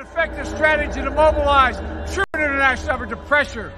an effective strategy to mobilize true international effort to pressure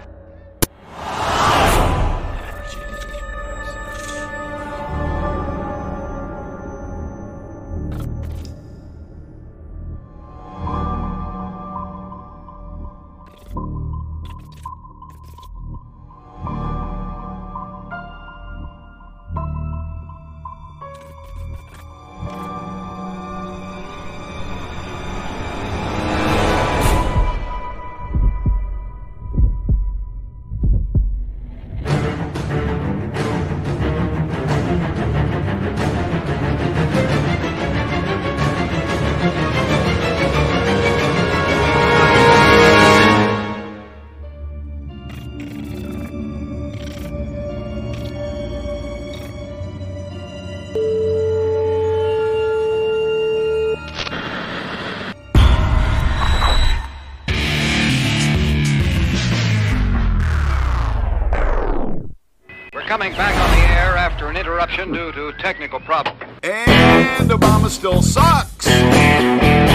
coming back on the air after an interruption due to technical problems. And Obama still sucks.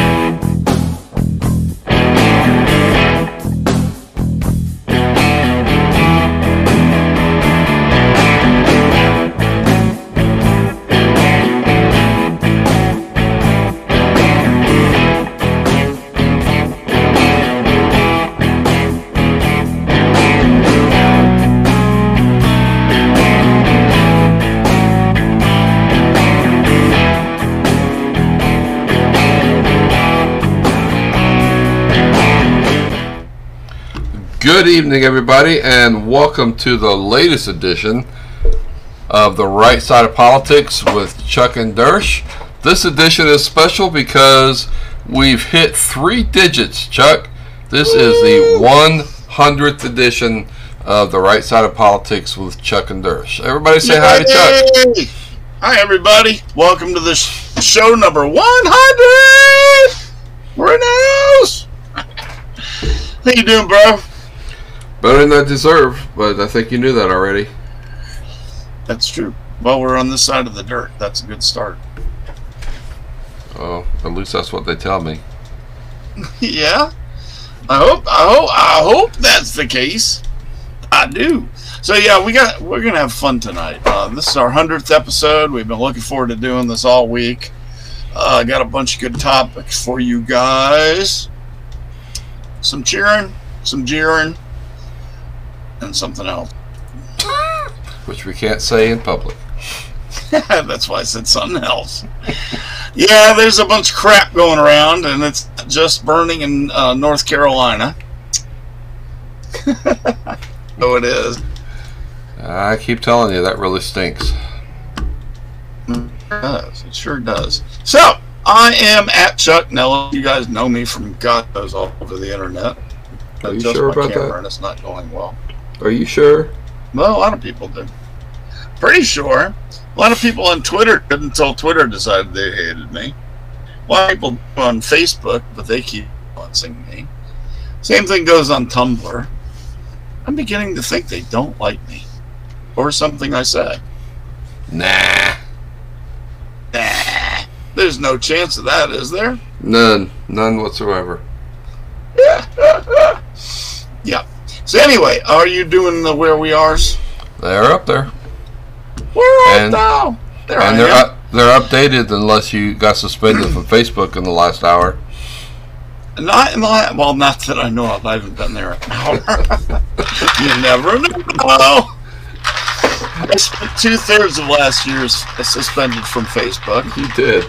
Good evening, everybody, and welcome to the latest edition of the Right Side of Politics with Chuck and Dersh. This edition is special because we've hit three digits, Chuck. This is the 100th edition of the Right Side of Politics with Chuck and Dersh. Everybody say hi to Chuck. Hi, everybody. Welcome to the sh- show number 100. We're in the house. How you doing, bro? Better than I deserve, but I think you knew that already. That's true. Well, we're on this side of the dirt. That's a good start. Oh, at least that's what they tell me. yeah. I hope. I hope. I hope that's the case. I do. So yeah, we got. We're gonna have fun tonight. Uh, this is our hundredth episode. We've been looking forward to doing this all week. Uh, got a bunch of good topics for you guys. Some cheering, some jeering, and something else. Which we can't say in public. That's why I said something else. yeah, there's a bunch of crap going around, and it's just burning in uh, North Carolina. oh, it is. I keep telling you, that really stinks. It does. It sure does. So, I am at Chuck Nellis. You guys know me from God knows all over the internet. Are you Adjust sure my about camera that? And it's not going well. Are you sure? Well, a lot of people do. Pretty sure. A lot of people on Twitter did until Twitter decided they hated me. A lot of people on Facebook, but they keep influencing me. Same thing goes on Tumblr. I'm beginning to think they don't like me. Or something I say. Nah. Nah. There's no chance of that, is there? None. None whatsoever. Yeah. So anyway, are you doing the where we are's? They're up there. Where And- thou? Oh, there I and they're am. up, they're updated unless you got suspended from Facebook in the last hour. Not in the well, not that I know of. I haven't been there an hour. you never know. I spent two thirds of last year s- suspended from Facebook. You did.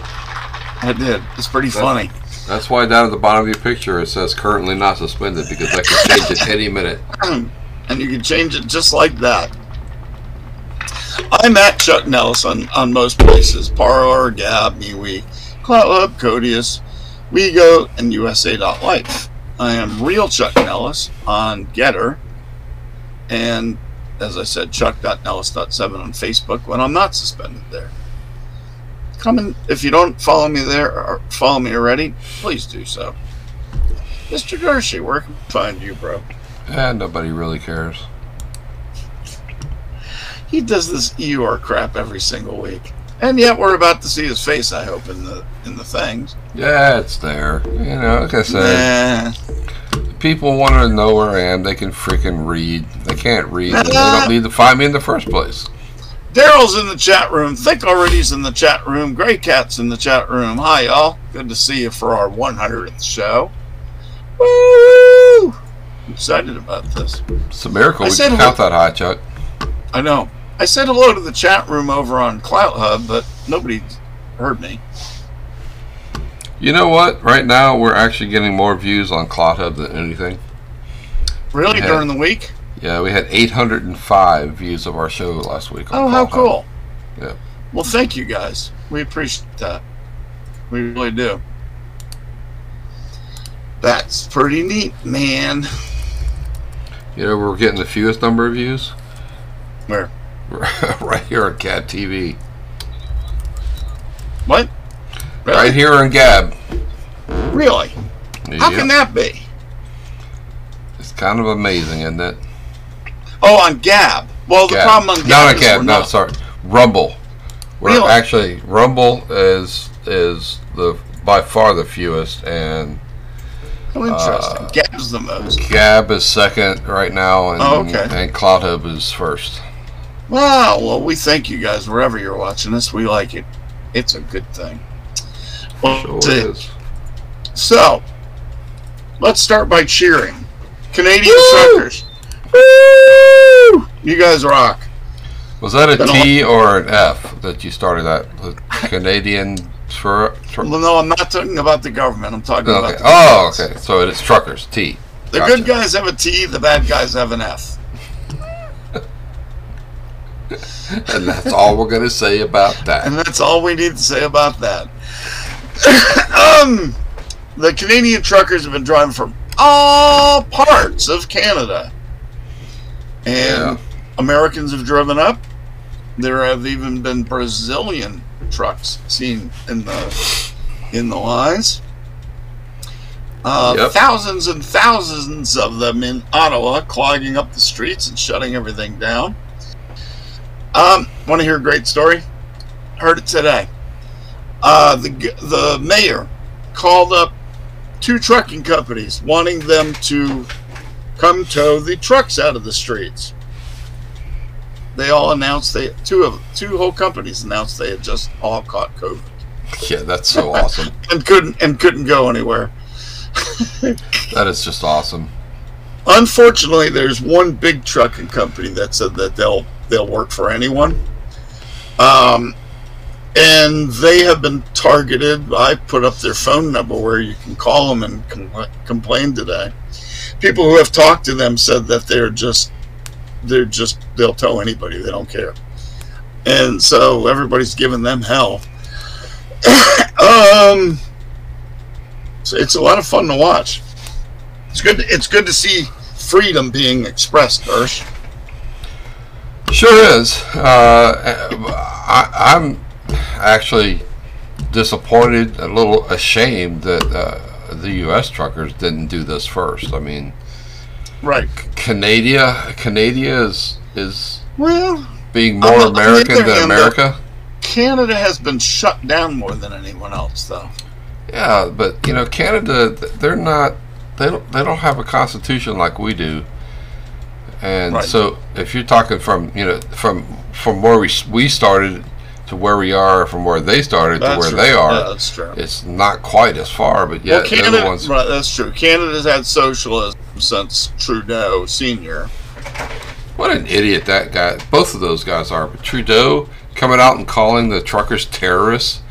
I did. It's pretty funny. That's why down at the bottom of your picture it says currently not suspended because that could change at any minute. and you can change it just like that. I'm at Chuck Nellis on, most places Parler, Gab, MeWe, CloutHub, Codius, WeGo, and USA.life. I am real Chuck Nellis on GETTR, and as I said, Chuck.Nellis.7 on Facebook when I'm not suspended there. Come in, if you don't follow me there or follow me already, please do so. Mr. Dershey, where can we find you, bro? And nobody really cares. He does this EUR crap every single week. And yet we're about to see his face. I hope in the in the things. Yeah, it's there. You know, like I said, Nah. people want to know where I am. They can freaking read. They can't read. and They don't need to find me in the first place. Daryl's in the chat room. Think already's in the chat room. Gray Cat's in the chat room. Hi, y'all. Good to see you for our 100th show. Woo! I'm excited about this. It's a miracle I we said can count that high, Chuck. I know. I said hello to the chat room over on Clout Hub, but nobody heard me. You know what? Right now, we're actually getting more views on CloutHub than anything. Really? During the week? Yeah, we had 805 views of our show last week. On Oh, how cool. Yeah. Well, thank you guys. We appreciate that. We really do. That's pretty neat, man. You know, we're getting the fewest number of views Where? right here on Cat TV. What? Really? Right here on Gab. Really? How can that be? It's kind of amazing, isn't it? Oh, on Gab. Well, the problem on Gab no, not is Gab. No, not- sorry, Rumble. We're Really? actually Rumble is is the by far the fewest, and Oh, interesting. uh, Gab's the most. Gab is second right now, and Oh, okay. and CloutHub is first. Wow. Well, we thank you guys wherever you're watching us. We like it. It's a good thing. Well, Sure is. So, let's start by cheering. Canadian Woo! truckers. Woo! You guys rock. Was that a T or an F that you started that? The Canadian tr- tr- Well, no, I'm not talking about the government. I'm talking about the Oh, guys. okay. So it is truckers. T. The Gotcha. good guys have a T, the bad guys have an F. And that's all we're gonna say about that. And that's all we need to say about that. um, the Canadian truckers have been driving from all parts of Canada. And Yeah. Americans have driven up. There have even been Brazilian trucks seen in the in the lines. Uh, Yep. Thousands and thousands of them in Ottawa, clogging up the streets and shutting everything down. Um, want to hear a great story? Heard it today. Uh, the the mayor called up two trucking companies, wanting them to come tow the trucks out of the streets. They all announced they two of two whole companies announced they had just all caught COVID Yeah, that's so awesome. and couldn't and couldn't go anywhere. That is just awesome. Unfortunately, there's one big trucking company that said that they'll they'll work for anyone. Um, and they have been targeted. I put up their phone number where you can call them and com- complain today. People who have talked to them said that they're just they're just they'll tell anybody they don't care, and so everybody's giving them hell. um, so it's a lot of fun to watch. It's good. It's good to see freedom being expressed, Hirsch. Sure is. Uh, I, I'm actually disappointed, a little ashamed that uh, the U.S. truckers didn't do this first. I mean, Right. Canada, Canada is is Well, being more American than hand, America. Canada has been shut down more than anyone else, though. Yeah, but you know, Canada, they're not. They don't. They don't have a constitution like we do. And Right. so, if you're talking from you know from from where we we started to where we are, from where they started to where true. they are, Yeah, that's true. it's not quite as far. But yeah, well, Canada. ones. Right, that's true. Canada's had socialism since Trudeau Senior. What an idiot that guy! Both of those guys are. But Trudeau coming out and calling the truckers terrorists.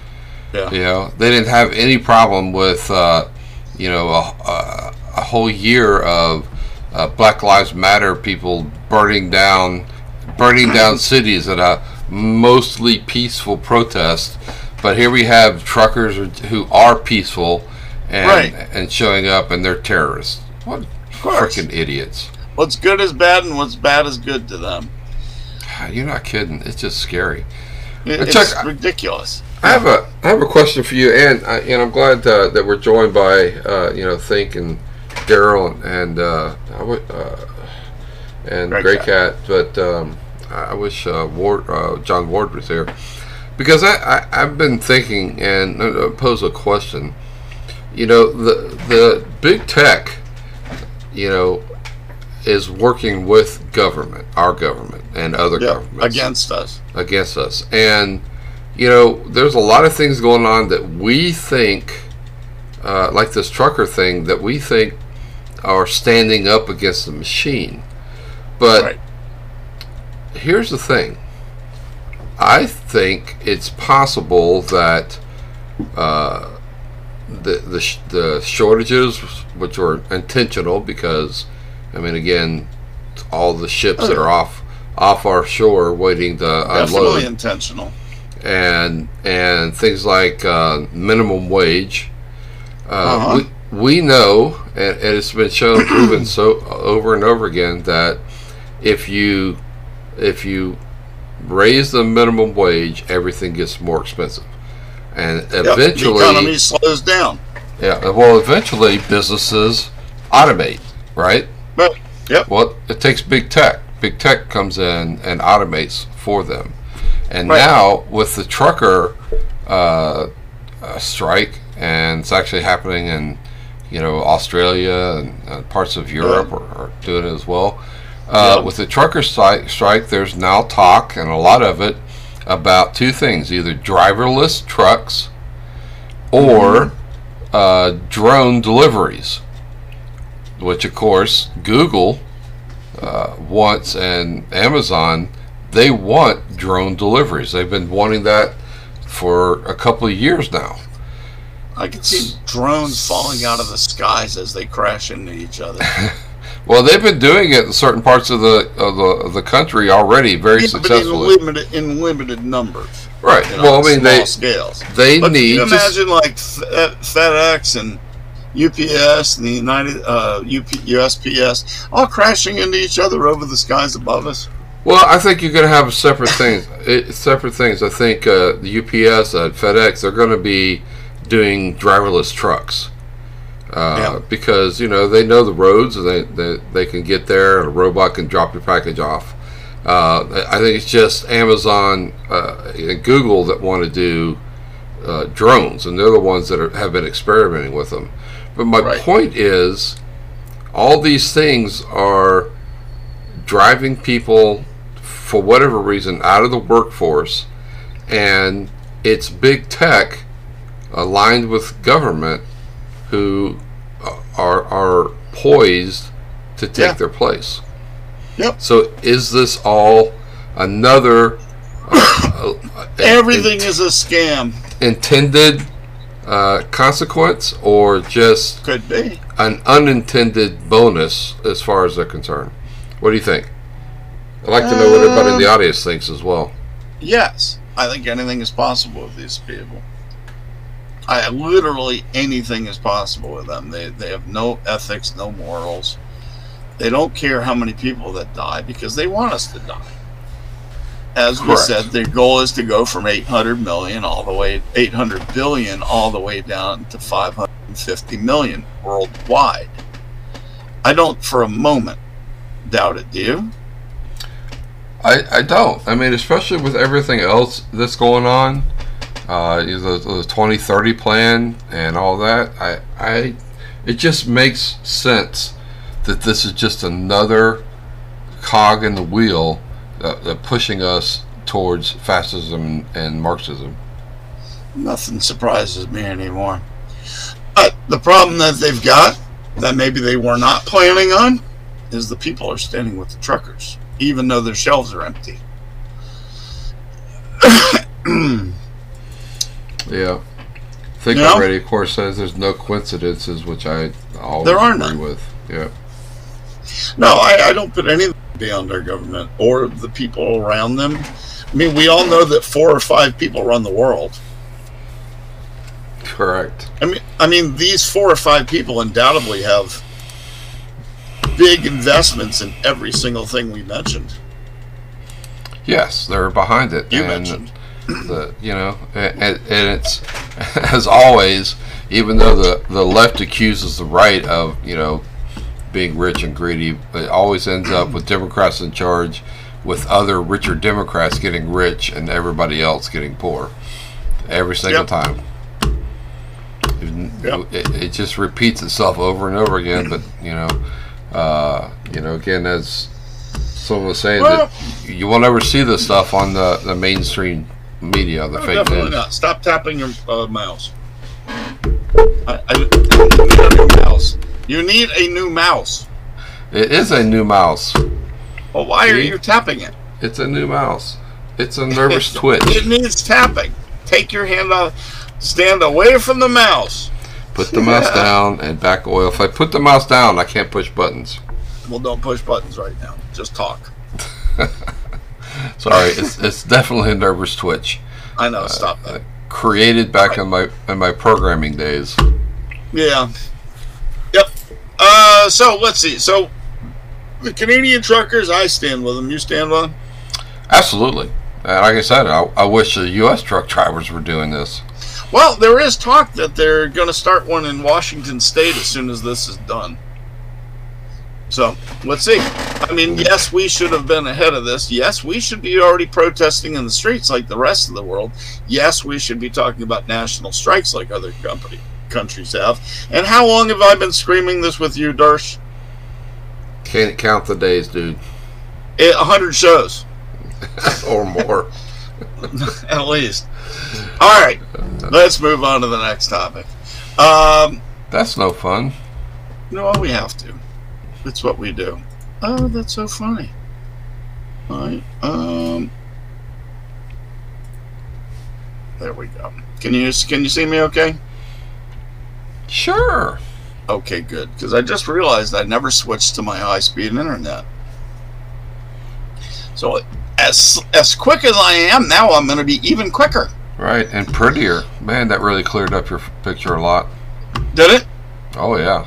Yeah. You know, they didn't have any problem with, uh, you know, a, a, a whole year of uh, Black Lives Matter people burning down, burning down cities at a mostly peaceful protest. But here we have truckers who are peaceful and Right. and showing up, and they're terrorists. What freaking idiots! What's good is bad, and what's bad is good to them. You're not kidding. It's just scary. It's Chuck, ridiculous. I have a I have a question for you, and I, and I'm glad uh, that we're joined by uh, you know Think and Daryl and, and uh, I would uh, and Grey Grey Cat. Cat, but um, I wish uh, Ward uh, John Ward was here. because I, I I've been thinking and uh, pose a question. You know, the the big tech, you know, is working with government, our government, and other Yeah, governments against us. against us. And you know, there's a lot of things going on that we think, uh, like this trucker thing, that we think are standing up against the machine. But Right. Here's the thing. I think it's possible that uh, the the sh- the shortages, which are intentional, because I mean, again, all the ships Oh, that are off off our shore waiting to Definitely unload, intentional. and and things like uh, minimum wage. Uh, Uh-huh. we, we know, and, and it's been shown, proven so over and over again that if you if you raise the minimum wage, everything gets more expensive, and Yep, eventually, the economy slows down. yeah, well, eventually businesses automate, right? But yep, Well, it takes big tech. Big tech comes in and automates for them. And Right. now with the trucker uh, uh, strike, and it's actually happening in you know Australia and uh, parts of Europe are, are doing it as well. Uh, Yeah. With the trucker strike, strike, there's now talk and a lot of it about two things: either driverless trucks or uh, drone deliveries which of course Google uh, wants and Amazon they want drone deliveries. They've been wanting that for a couple of years now. I can see drones falling out of the skies as they crash into each other. Well, they've been doing it in certain parts of the of the, of the country already very Yeah, but in limited in limited numbers. right. You know, well, I mean small they scales. they But need can you to- imagine like uh, FedEx and UPS and the United uh, UP, USPS all crashing into each other over the skies above us? Well, I think you're going to have separate things. It, separate things. I think uh, the UPS, and FedEx, they're going to be doing driverless trucks uh, Yeah. because you know they know the roads and they, they they can get there and a robot can drop your package off. Uh, I think it's just Amazon uh, and Google that want to do uh, drones, and they're the ones that are, have been experimenting with them. But my Right. point is, all these things are driving people for whatever reason out of the workforce and it's big tech aligned with government who are are poised to take Yeah. their place Yep. so is this all another uh, Everything is a scam. intended uh, consequence or just Could be. an unintended bonus as far as they're concerned. What do you think? I'd like to know what everybody in the audience thinks as well. Yes, I think anything is possible with these people. I literally anything is possible with them. They they have no ethics, no morals. They don't care how many people that die because they want us to die. As we said, their goal is to go from 800 million all the way 800 billion all the way down to 550 million worldwide. I don't for a moment doubt it, do you? I, I don't. I mean, especially with everything else that's going on, uh, the, the 2030 plan and all that. I, I, it just makes sense that this is just another cog in the wheel that, that pushing us towards fascism and Marxism. Nothing surprises me anymore. But the problem that they've got, that maybe they were not planning on, is the people are standing with the truckers, even though their shelves are empty. Yeah. Think You know? already, of course, says there's no coincidences, which I always There are agree none. with. Yeah. No, I, I don't put anything beyond our government or the people around them. I mean, we all know that four or five people run the world. Correct. I mean, I mean, these four or five people undoubtedly have big investments in every single thing we mentioned. Yes, they're behind it. You and mentioned. The you know, and, and it's as always, even though the the left accuses the right of you know being rich and greedy, it always ends up with Democrats in charge with other richer Democrats getting rich and everybody else getting poor every single Yep. time. Yep. It, it just repeats itself over and over again. But you know, uh, you know, again, as someone was saying, Well- that you will never see this stuff on the, the mainstream media, the No, fake definitely news. not. Stop tapping your uh, mouse. I, I, you need a new mouse. You need a new mouse. It is a new mouse. Well, why are you tapping it? It's a new mouse. It's a nervous twitch. It needs tapping. Take your hand off. Stand away from the mouse. Put the mouse down and back away. If I put the mouse down, I can't push buttons. Well, don't push buttons right now. Just talk. Sorry, it's it's definitely a nervous twitch. I know. Stop that. Created back in my in my programming days. Yeah. Yep. Uh, so let's see. So the Canadian truckers, I stand with them. You stand with them. Absolutely. And like I said, I, I wish the U.S. truck drivers were doing this. Well, there is talk that they're going to start one in Washington State as soon as this is done. So let's see. I mean, yes, we should have been ahead of this. Yes, we should be already protesting in the streets like the rest of the world. Yes, we should be talking about national strikes like other company countries have. And how long have I been screaming this with you, Dersh? Can't count the days, dude, A hundred shows. or more. at least. All right, let's move on to the next topic. Um, That's no fun. no, we have to. It's what we do. Oh, that's so funny. All right. Um, there we go. Can you can you see me? Okay. Sure. Okay, good. Because I just realized I never switched to my high-speed internet. So as as quick as I am now, I'm going to be even quicker. Right, and prettier. Man, that really cleared up your picture a lot. Did it? Oh yeah.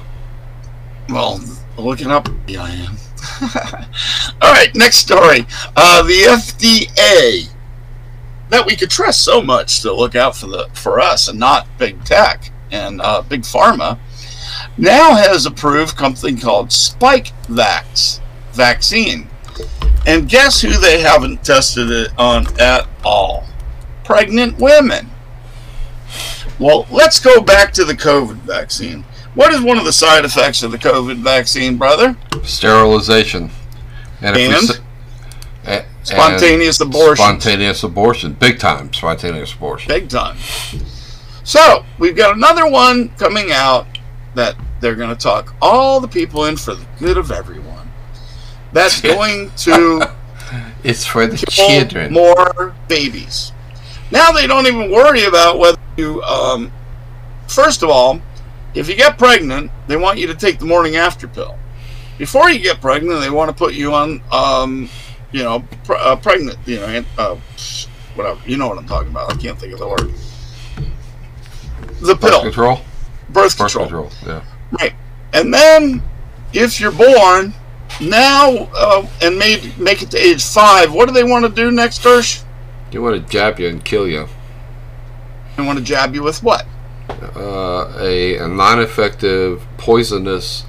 Well, looking up, yeah, I am. All right, next story. Uh, the FDA that we could trust so much to look out for the for us and not big tech and uh, big pharma now has approved something called Spike Vax vaccine. And guess who they haven't tested it on at all? Pregnant women. Well, let's go back to the COVID vaccine. What is one of the side effects of the COVID vaccine, brother? Sterilization. And, And? and Spontaneous abortion. Spontaneous abortion. Big time spontaneous abortion. Big time. So, we've got another one coming out that they're going to talk all the people in for the good of everyone. That's going to It's for the children. more babies. Now they don't even worry about whether you, um, first of all, if you get pregnant, they want you to take the morning after pill. Before you get pregnant, they want to put you on, um, you know, pre- uh, pregnant, you know, uh, whatever. You know what I'm talking about. I can't think of the word. The Birth pill, control. birth control. Birth control. Yeah. Right. And then, if you're born now uh, and made make it to age five, what do they want to do next, Dersh? They want to jab you and kill you. They want to jab you with what? Uh, a, a non-effective, poisonous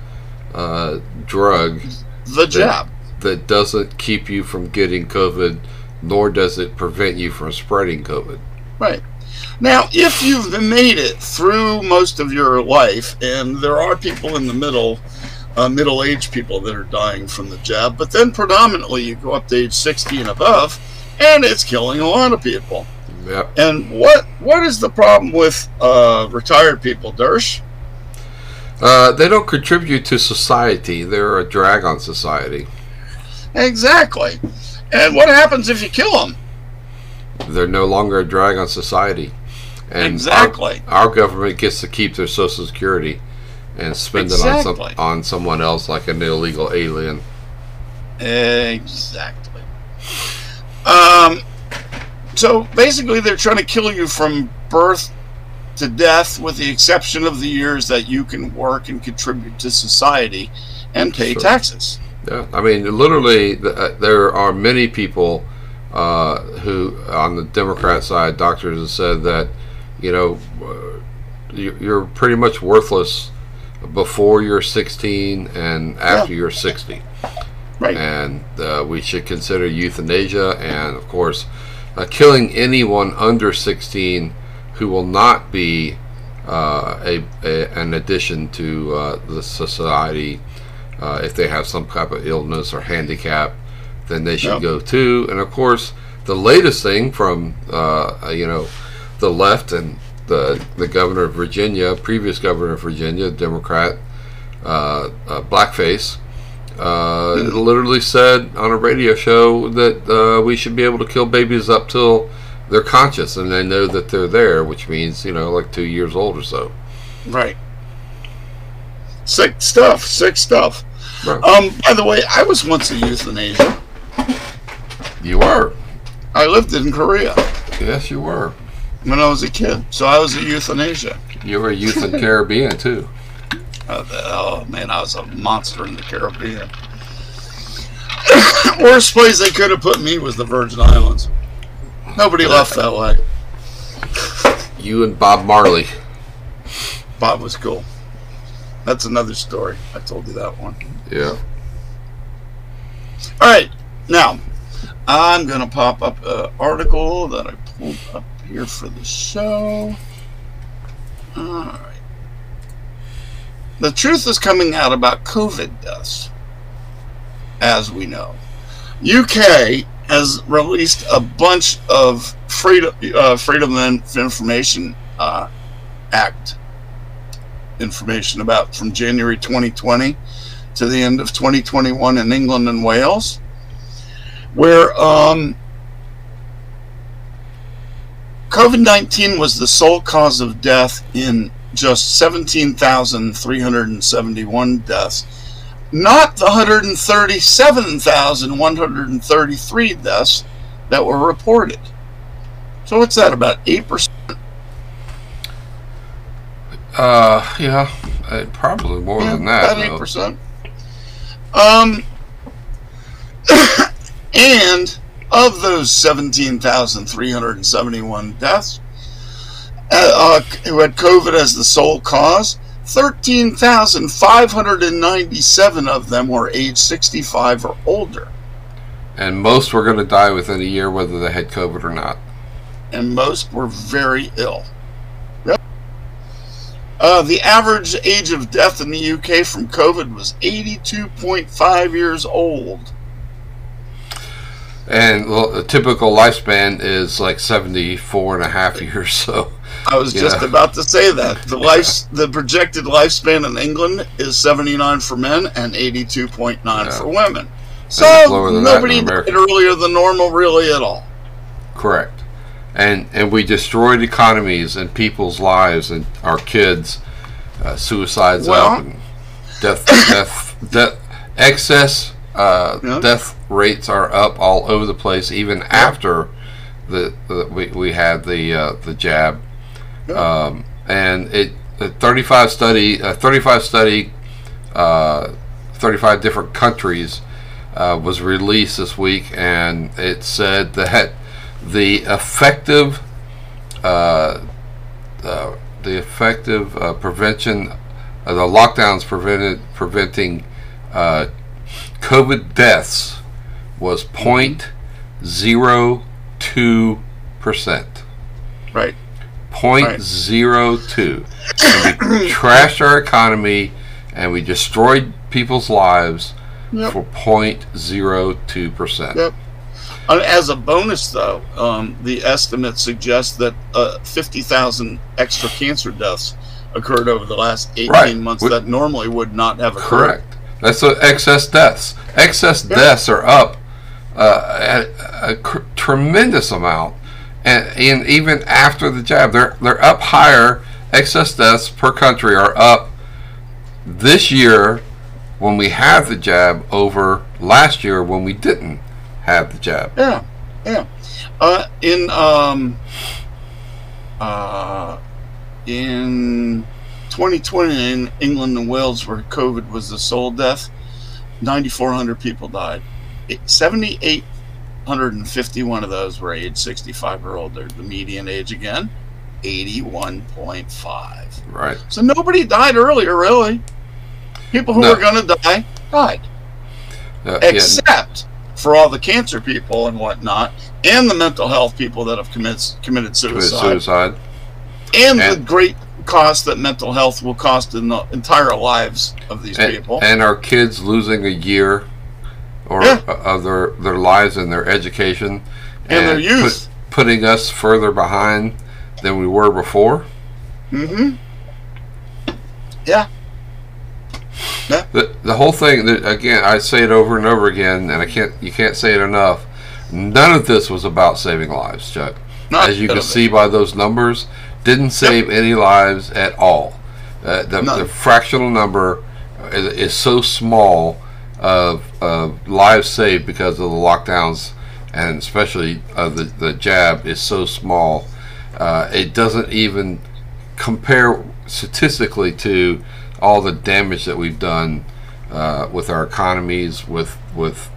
uh, drug The jab. that doesn't keep you from getting COVID, nor does it prevent you from spreading COVID. Right. Now, if you've made it through most of your life, and there are people in the middle, uh, middle-aged people that are dying from the jab, but then predominantly you go up to age 60 and above, and it's killing a lot of people. Yep. And what what is the problem with uh, retired people, Dersh? Uh, they don't contribute to society. They're a drag on society. Exactly. And what happens if you kill them? They're no longer a drag on society. And Exactly. Our, our government gets to keep their Social Security and spend it on some on someone else like an illegal alien. Exactly. Um, so basically, they're trying to kill you from birth to death, with the exception of the years that you can work and contribute to society and pay Sure. taxes. Yeah, I mean, literally, uh, there are many people uh, who, on the Democrat side, doctors have said that, you know, uh, you- you're pretty much worthless before you're 16 and after you're 60. Right. and uh, we should consider euthanasia and, of course, uh, killing anyone under 16 who will not be uh, a, a an addition to uh, the society. Uh, if they have some type of illness or handicap, then they should Yep. go too. And of course, the latest thing from uh, you know the left and the the governor of Virginia, previous governor of Virginia, Democrat, uh, uh, uh, literally said on a radio show that uh, we should be able to kill babies up till they're conscious and they know that they're there, which means you know like two years old or so. Right. Sick stuff. Sick stuff. Right. Um, by the way, I was once a euthanasia. You were, I lived in Korea yes, you were. when I was a kid, so I was a euthanasia. You were a youth in Caribbean too. Oh man, I was a monster in the Caribbean. Worst place they could have put me was the Virgin Islands. Nobody left that way. You and Bob Marley. Bob was cool. That's another story. I told you that one. Yeah. All right, now I'm gonna pop up an article that I pulled up here for the show. All right. The truth is coming out about COVID deaths, as we know. UK has released a bunch of freedom, uh, Freedom of Information uh, Act information about from January 2020 to the end of 2021 in England and Wales, where um, COVID 19 was the sole cause of death in just 17,371 deaths, not the 137,133 deaths that were reported. So, what's that, about 8%? Uh, yeah, uh, probably more than that. About eight though. percent. Um, and of those seventeen thousand three hundred and seventy-one deaths uh, uh, who had COVID as the sole cause, thirteen thousand five hundred and ninety-seven of them were age sixty-five or older, And most were going to die within a year, whether they had COVID or not. and most were very ill. Yep. Uh, the average age of death in the UK from COVID was 82.5 years old. And well, the typical lifespan is like 74 and a half years. So, I was just Yeah. about to say that the life, the projected lifespan in England is 79 for men and 82.9 Yeah. for women. So lower than that in nobody died earlier than normal, really, at all. correct. And and we destroyed economies and people's lives and our kids. Uh, suicides Well- up and death, death, death, excess uh, Yeah. death rates are up all over the place, even after the, the we, we had the uh, the jab. Um, and it the 35 study uh, 35 study uh, 35 different countries uh, was released this week and it said that the effective uh, uh, the effective uh, prevention the lockdowns prevented preventing COVID deaths was 0.02 percent. Right. Point zero two. And we trashed our economy and we destroyed people's lives Yep. for point zero two percent. Yep. Uh, As a bonus, though, um, the estimate suggests that uh, 50,000 extra cancer deaths occurred over the last 18 Right. months We- that normally would not have occurred. Correct. That's the excess deaths. Excess Yeah. deaths are up uh, a cr- tremendous amount, and, and even after the jab, they're they're up higher. Excess deaths per country are up this year when we had the jab over last year when we didn't have the jab. Yeah, yeah. Uh, in um, uh, in 2020 in England and Wales, where COVID was the sole death, 9,400 people died. 78 151 of those were age 65 or older. The median age again, 81.5. Right. So nobody died earlier, really. People who no. were going to die died. Uh, Except yeah. for all the cancer people and whatnot, and the mental health people that have commits, committed suicide. Suicide. And, and, the great cost that mental health will cost in the entire lives of these and, people. And our kids losing a year or Yeah. of their, their lives and their education And their youth. putting us further behind than we were before. mm-hmm. Yeah. The, the whole thing that again I say it over and over again and I can't you can't say it enough. None of this was about saving lives, Chuck. Not As you can see by those numbers, didn't save any lives at all. Uh, the, the fractional number is, is so small of, of lives saved because of the lockdowns and especially uh, the, the jab is so small. Uh, it doesn't even compare statistically to all the damage that we've done uh, with our economies, with with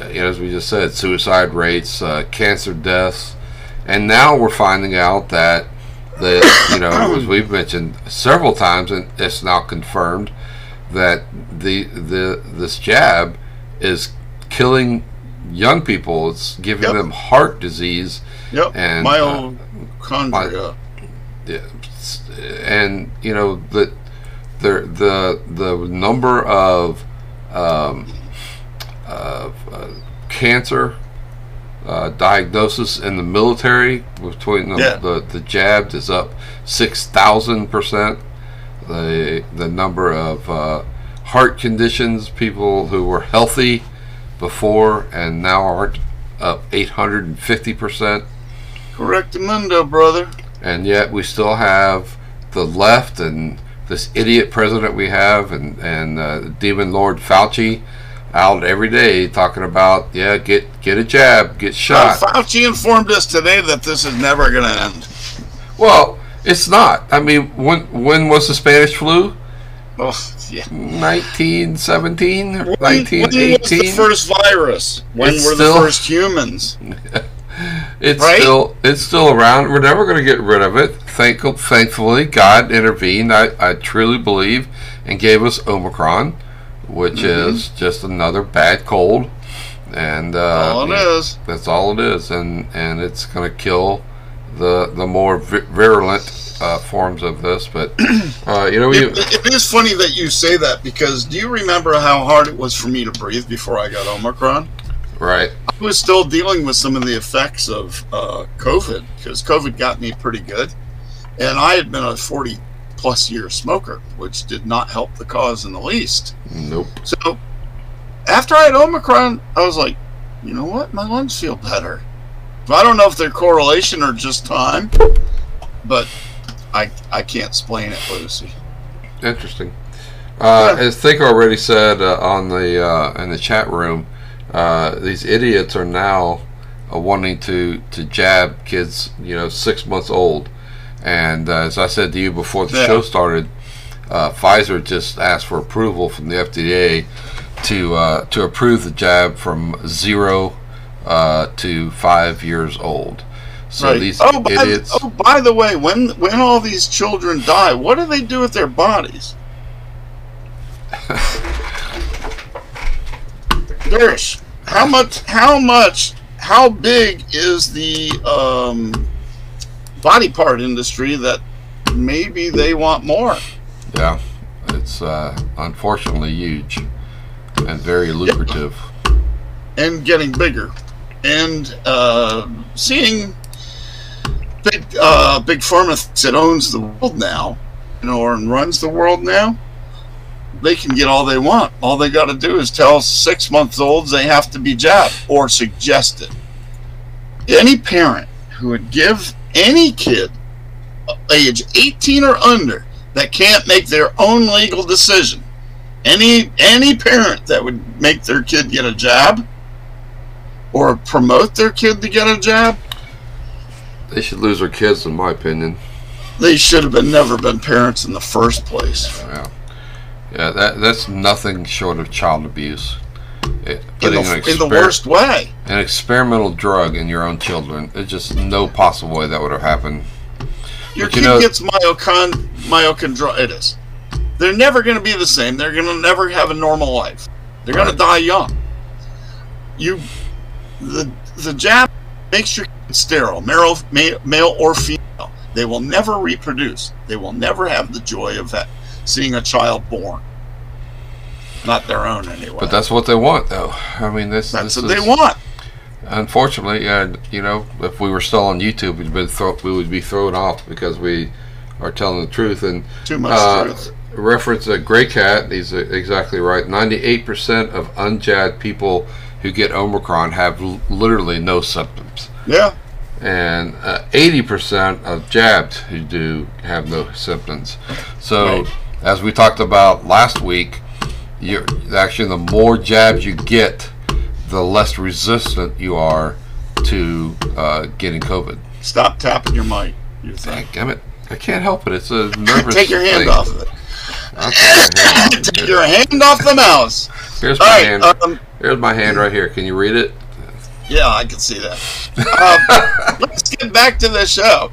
uh, you know, as we just said, suicide rates, uh, cancer deaths, and now we're finding out that the you know as we've mentioned several times, and it's now confirmed that the the this jab is killing young people. It's giving Yep. them heart disease Yep. and, uh, mitochondria. yeah, and you know the the the the number of um, of uh, cancer uh, diagnosis in the military between the, Yeah. the the jabbed is up six thousand percent. The the number of uh, heart conditions, people who were healthy before and now aren't, up eight hundred and fifty percent Correctamundo, brother. and yet we still have the left and this idiot president we have and and uh, demon lord Fauci out every day talking about yeah get get a jab get shot Fauci informed us today that this is never going to end. well it's not i mean when when was the spanish flu Oh, yeah. 1917 When, when was the 1918 first virus? When It's were still- the first humans? It's Right? still it's still around. We're never going to get rid of it. Thank, thankfully, God intervened. I, I truly believe and gave us Omicron, which Mm-hmm. is just another bad cold, and uh, All it is. that's all it is. And and it's going to kill the the more vi- virulent uh, forms of this. But uh, you know, we, It, it is funny that you say that because do you remember how hard it was for me to breathe before I got Omicron? right? I was still dealing with some of the effects of uh, COVID because COVID got me pretty good. And I had been a 40 plus year smoker, which did not help the cause in the least. Nope. So after I had Omicron, I was like, you know what? My lungs feel better. I don't know if they're correlation or just time, but I I can't explain it, Lucy. Interesting. Uh, as Think already said uh, on the uh, in the chat room, uh, these idiots are now uh, wanting to to jab kids, you know, six months old. And uh, as I said to you before the Yeah. show started, uh, Pfizer just asked for approval from the FDA to uh, to approve the jab from zero uh, to five years old. So these oh, by, idiots. oh, by the way, when when all these children die, what do they do with their bodies? Dersh, how much? How much? How big is the um, body part industry that maybe they want more? Yeah, it's uh, unfortunately huge and very lucrative. and getting bigger, and uh, seeing big uh, big pharma that owns the world now, you know, or runs the world now. They can get all they want. All they got to do is tell six month olds they have to be jabbed or suggest it. Any parent who would give any kid uh, age 18 or under that can't make their own legal decision any any parent that would make their kid get a jab or promote their kid to get a jab They should lose their kids, in my opinion. they should have been never been parents in the first place. Yeah, yeah, that that's nothing short of child abuse. It, in the, in the worst way. an experimental drug in your own children. There's just no possible way that would have happened. your But you kid know- gets myocon myochondritis they're never going to be the same. They're going to never have a normal life. They're going to die young. You the the jab makes your kid sterile, male, male, or female. They will never reproduce. They will never have the joy of that, seeing a child born. Not their own anyway. But that's what they want, though. I mean, this That's this what they want. Unfortunately, yeah, you know, if we were still on YouTube, we'd been throw, we would be thrown off because we are telling the truth. And Too much uh, truth. reference a Gray Cat. He's uh, exactly right. Ninety-eight percent of unjad people who get Omicron have l- literally no symptoms, Yeah. and uh, eighty percent of jabbed who do have no symptoms. So, Right. as we talked about last week, you're actually the more jabs you get, the less resistant you are to uh, getting COVID. Stop tapping your mic. You think. Damn it! I can't help it. It's a nervous. Take your hand thing. off of it. I'll take my hand off. Take your hand off the mouse. Here's my right. hand. Um, Here's my hand right here. Can you read it? yeah, I can see that. Um, let's get back to the show.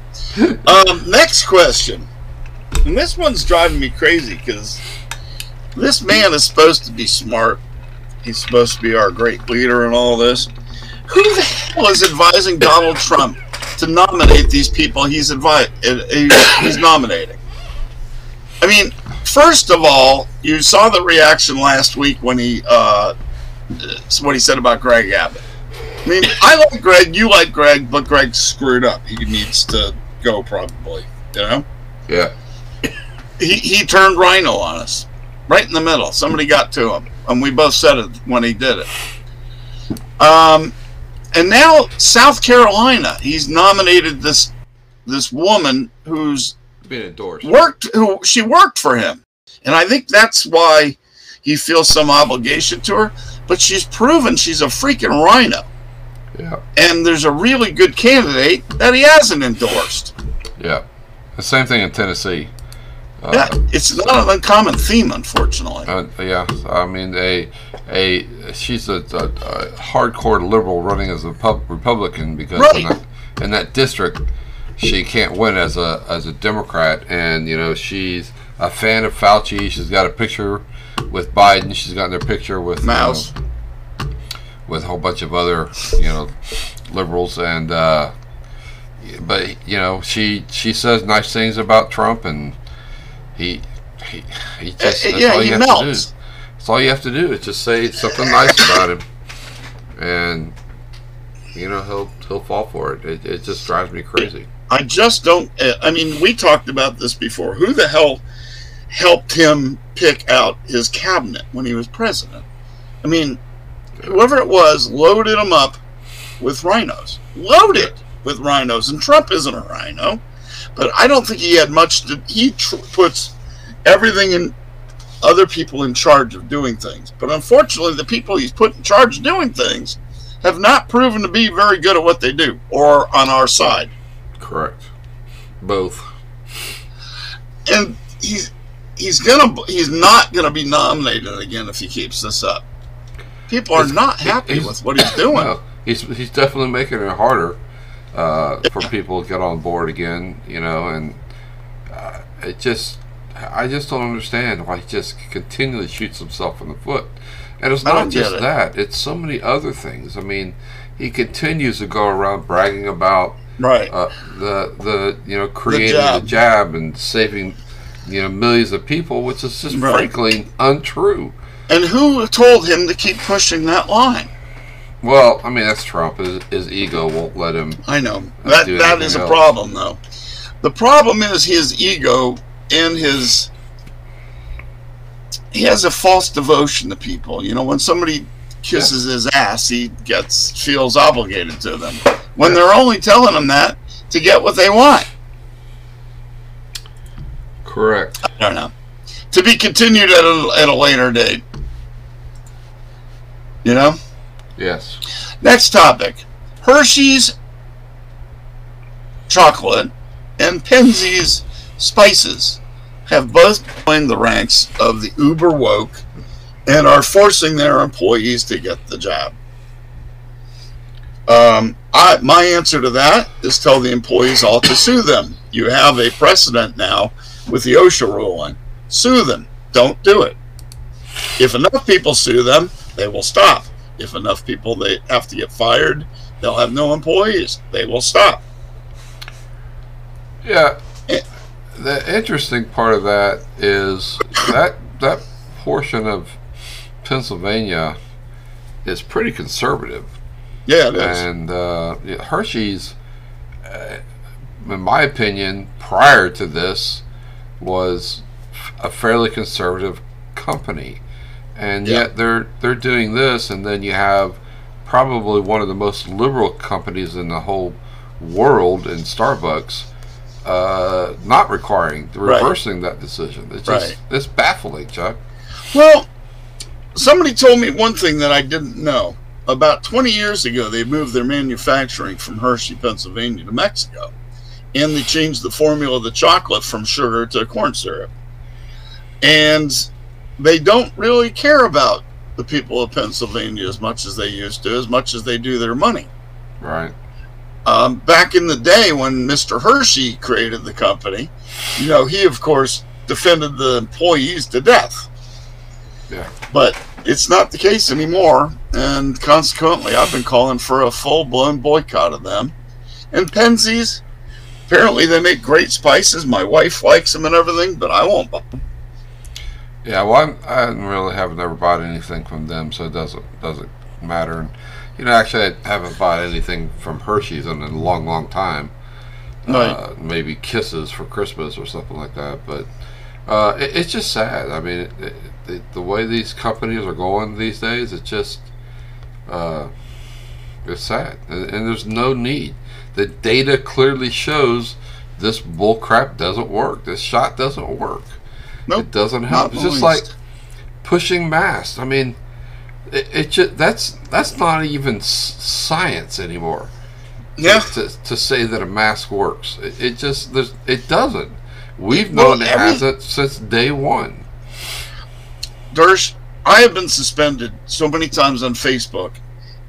Um, next question. And this one's driving me crazy because this man is supposed to be smart. He's supposed to be our great leader and all this. Who the hell is advising Donald Trump to nominate these people he's advi- uh, he's nominating? I mean, first of all, you saw the reaction last week when he uh, what he said about Greg Abbott. I mean, I like Greg, you like Greg, but Greg screwed up. He needs to go probably. You know, Yeah. he he turned Rhino on us, right in the middle. Somebody got to him, and we both said it when he did it. Um, and now South Carolina, he's nominated this this woman who's Being endorsed. worked who she worked for him and i think that's why he feels some obligation to her but she's proven she's a freaking rhino Yeah. and there's a really good candidate that he hasn't endorsed Yeah. The same thing in Tennessee. Uh, yeah it's not an uncommon theme unfortunately Uh, yeah, I mean, a a she's a, a, a hardcore liberal running as a pub, Republican because in, that, in that district she can't win as a as a Democrat, and you know she's a fan of Fauci. She's got a picture with Biden. She's got their picture with you know, with a whole bunch of other you know liberals and uh, but you know she she says nice things about Trump and he he, he just Uh, that's yeah, all he you have to do. melts. That's all you have to do is just say something nice about him and you know he'll he'll fall for it. It, it just drives me crazy. I just don't uh, i mean we talked about this before who the hell helped him pick out his cabinet when he was president i mean whoever it was loaded him up with rhinos. Loaded with rhinos. And Trump isn't a rhino. But I don't think he had much to. He tr- puts everything in other people in charge of doing things. But unfortunately, the people he's put in charge of doing things have not proven to be very good at what they do or on our side. Correct. Both. And he's he's gonna he's not gonna be nominated again if he keeps this up. People are He's- not happy he's- with what he's doing. Well, he's he's definitely making it harder uh, for people to get on board again. You know, and uh, it just I just don't understand why he just continually shoots himself in the foot. And it's don't just it. that; it's so many other things. I mean, he continues to go around bragging about Right. uh, the the you know creating jab. the jab and saving you know millions of people, which is just Right. frankly untrue. And who told him to keep pushing that line? Well, I mean that's Trump. His, his ego won't let him. I know that that a else. problem, though. The problem is his ego and his. He has a false devotion to people. You know, when somebody kisses his ass, he gets feels obligated to them. When they're only telling him that to get what they want. Correct. I don't know. To be continued at a, at a later date. You know. Yes. Next topic Hershey's chocolate and Penzeys spices have both joined the ranks of the uber woke and are forcing their employees to get the job. Um, I, my answer to that is tell the employees all to sue them. You have a precedent now with the OSHA ruling. Sue them. Don't do it. If enough people sue them, they will stop. if enough people they have to get fired, they'll have no employees. They will stop. Yeah. Eh. The interesting part of that is that that portion of Pennsylvania is pretty conservative, Yeah, it is. and uh, Hershey's, uh, in my opinion, prior to this, was a fairly conservative company, and Yeah. yet they're they're doing this, and then you have probably one of the most liberal companies in the whole world in Starbucks uh, not requiring Right. reversing that decision. It's just Right. it's baffling, Chuck. Well, somebody told me one thing that I didn't know. About 20 years ago, they moved their manufacturing from Hershey, Pennsylvania to Mexico. And they changed the formula of the chocolate from sugar to corn syrup. And they don't really care about the people of Pennsylvania as much as they used to, as much as they do their money. Right. Um, back in the day when Mr. Hershey created the company, you know, he, of course, defended the employees to death. Yeah. But it's not the case anymore, and consequently, I've been calling for a full blown boycott of them. And Penzeys, apparently, they make great spices. My wife likes them and everything, but I won't buy them. Yeah. Well, I'm, I really haven't ever bought anything from them, so it doesn't doesn't matter. And you know, actually, I haven't bought anything from Hershey's in a long, long time. Right. Uh, maybe Kisses for Christmas or something like that, but. Uh, it, it's just sad. I mean, it, it, the, the way these companies are going these days, it's just, uh, it's sad, and, and there's no need. The data clearly shows this bull crap doesn't work. This shot doesn't work. Nope. It doesn't help. It's just like pushing masks. I mean, it, it just that's that's not even science anymore. Yeah. To, to say that a mask works, it, it just there's it doesn't. We've Well, known it hasn't since day one. Dersh, I have been suspended so many times on Facebook,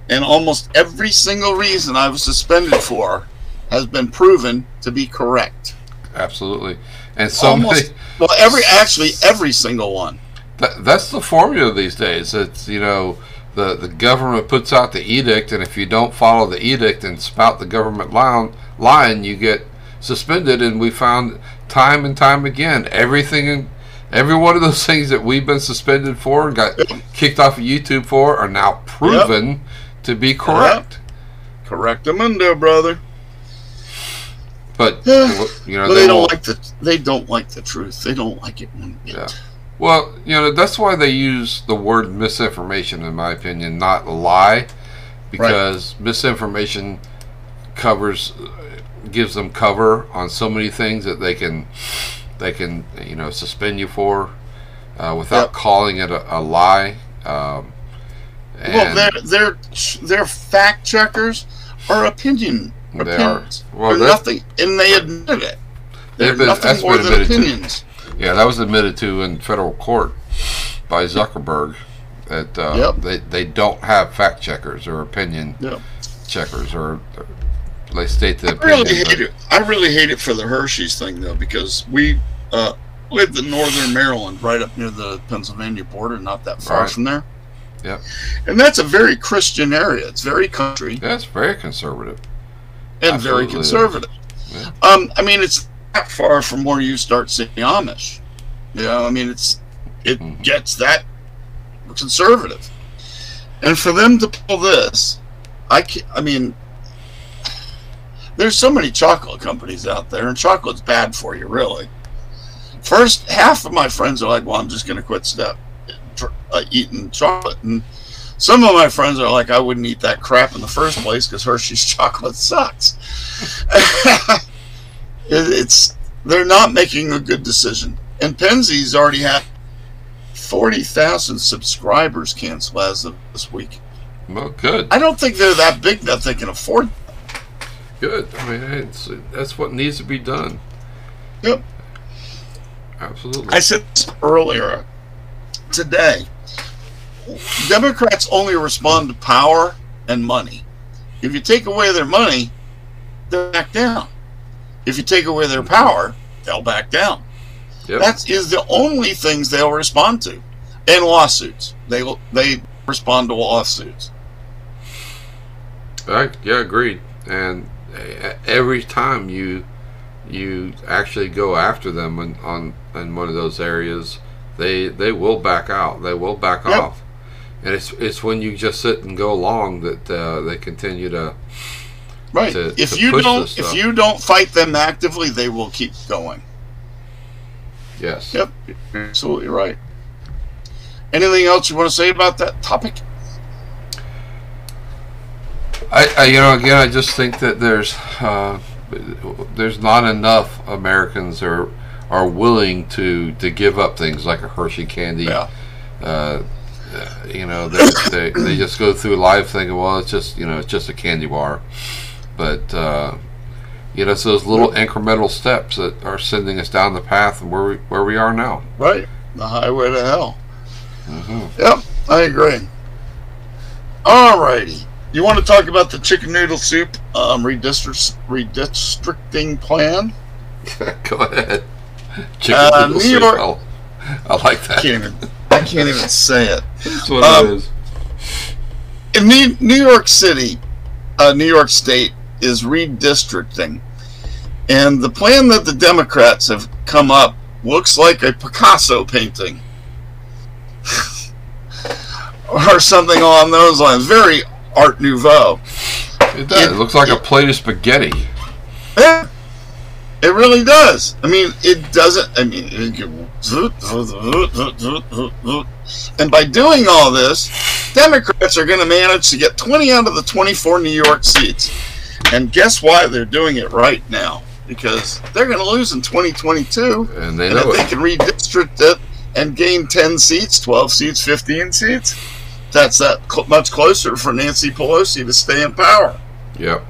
and almost every single reason I was suspended for has been proven to be correct. Absolutely, and so almost, many. well, every actually every single one. That, that's the formula these days. It's you know the the government puts out the edict, and if you don't follow the edict and spout the government line, line you get suspended. And we found time and time again everything, in, every one of those things that we've been suspended for and got kicked off of YouTube for are now proven to be correct. Correctamundo, brother. But you know But they don't like the they don't like the truth. They don't like it one bit. Yeah. Well, you know, that's why they use the word misinformation, in my opinion, not lie, because misinformation covers, gives them cover on so many things that they can, they can, you know, suspend you for, uh, without Yep. calling it a, a lie. Um, Well, they're their their fact checkers are opinion They are. opinions. Well, They're that- nothing, and they admitted it. They're They've been- nothing more been than admitted to. opinions. yeah, that was admitted to in federal court by Zuckerberg. That uh, Yep. they they don't have fact checkers or opinion Yeah. checkers or or they state the I really hate it. I really hate it for the Hershey's thing though, because we uh, in northern Maryland, right up near the Pennsylvania border, not that far Right. from there. Yep. And that's a very Christian area. It's very country Yeah, it's very conservative. and Absolutely very conservative. Yeah. Um, I mean, it's that far from where you start seeing Amish. You know, I mean, it's it Mhm. gets that conservative, and for them to pull this, I ca I mean, there's so many chocolate companies out there, and chocolate's bad for you, really. First, half of my friends are like, "Well, I'm just going to quit step uh, eating chocolate," and some of my friends are like, "I wouldn't eat that crap in the first place because Hershey's chocolate sucks." it, it's they're not making a good decision, and Penzeys already had forty thousand subscribers cancel as of this week. Well, good, I don't think they're that big that they can afford. good. I mean, it's, that's what needs to be done. Yep. Absolutely. I said this earlier today. Democrats only respond to power and money. If you take away their money, they'll back down. If you take away their power, they'll back down. Yep. That is the only things they'll respond to, and lawsuits. They they respond to lawsuits. I, yeah, agreed. And uh, every time you you actually go after them on, on in one of those areas, they they will back out. They will back Yep. off. And it's it's when you just sit and go along that uh, they continue to. Right. to- if to you don't if you don't fight them actively, they will keep going. Yes. Yep. You're absolutely right. Anything else you want to say about that topic? I, I you know again I just think that there's uh, there's not enough Americans are are willing to to give up things like a Hershey candy. Yeah. Uh, you know they, they they just go through life thinking well it's just you know it's just a candy bar, but uh, you know it's those little incremental steps that are sending us down the path where we where we are now. Right. The highway to hell. hmm Yep. I agree. Alrighty. You want to talk about the chicken noodle soup um, redistrict, redistricting plan? Go ahead. Chicken Uh, noodle New soup. York- I'll- I like I that. can't even. I can't even say it. That's what Um, it is. in New, New York City, uh, New York State is redistricting, and the plan that the Democrats have come up looks like a Picasso painting, or something along those lines. Very Art Nouveau. It does. It, it- looks like a plate of spaghetti. Yeah, it really does. I mean, it doesn't. I mean, it and by doing all this, Democrats are going to manage to get 20 out of the 24 New York seats. And guess why they're doing it right now? Because they're going to lose in 2022. And they And know if they can redistrict it and gain 10 seats, 12 seats, 15 seats, that's that cl- much closer for Nancy Pelosi to stay in power. Yep.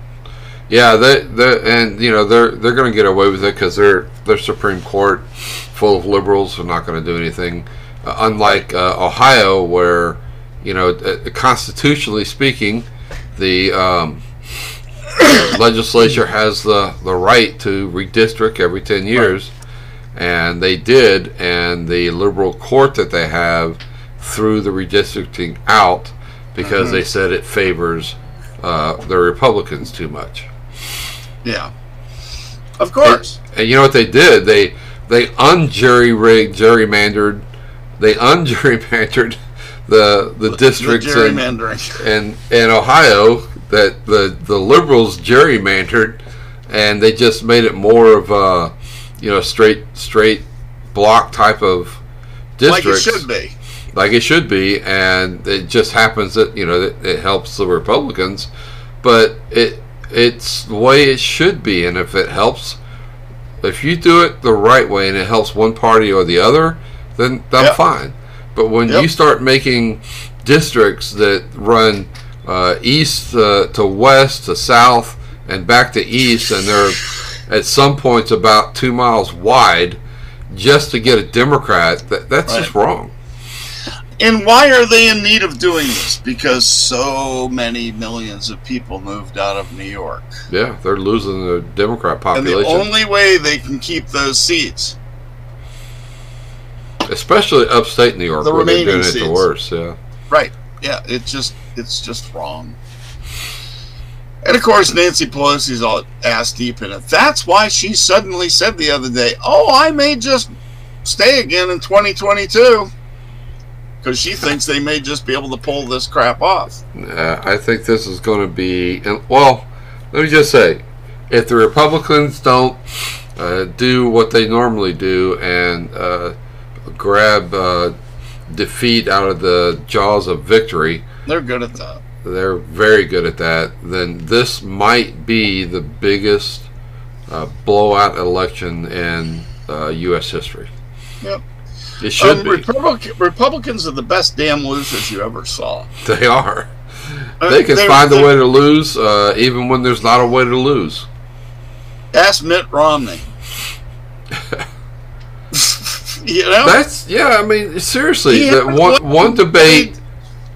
Yeah, they, they, and you know they're they're going to get away with it because they're their Supreme Court full of liberals are not going to do anything. Uh, unlike uh, Ohio, where you know uh, constitutionally speaking, the um, legislature has the the right to redistrict every ten years, and they did, and the liberal court that they have threw the redistricting out because they said it favors uh, the Republicans too much. Yeah. Of course. And you know what they did? They they unjury rigged, gerrymandered, they ungerrymandered the the districts the in, gerrymandering. in in Ohio that the the liberals gerrymandered, and they just made it more of a you know straight straight block type of like it should be. Like it should be, and it just happens that you know it, it helps the Republicans, but it it's the way it should be, and if it helps, if you do it the right way and it helps one party or the other, then I'm Yep. fine. But when Yep. you start making districts that run uh, east uh, to west to south and back to east, and they're at some points about two miles wide, just to get a Democrat, that, that's just wrong. And why are they in need of doing this? Because so many millions of people moved out of New York. Yeah, they're losing the Democrat population. And the only way they can keep those seats, especially upstate New York, The where they're remaining doing it seats. the worst. Yeah, right? Yeah, It's just it's just wrong. And of course, Nancy Pelosi's all ass deep in it. That's why she suddenly said the other day, "Oh, I may just stay again in 2022," because she thinks they may just be able to pull this crap off. Uh, I think this is going to be. Well, let me just say, if the Republicans don't uh, do what they normally do and uh, grab uh, defeat out of the jaws of victory, They're good at that. they're very good at that. Then this might be the biggest uh, blowout election in uh, U.S. history. Yep. It should Um, be. Republic, Republicans are the best damn losers you ever saw. They are. Uh, They can find a way to lose, uh, even when there's not a way to lose. Ask Mitt Romney. you know, That's yeah. I mean, seriously, that one one debate,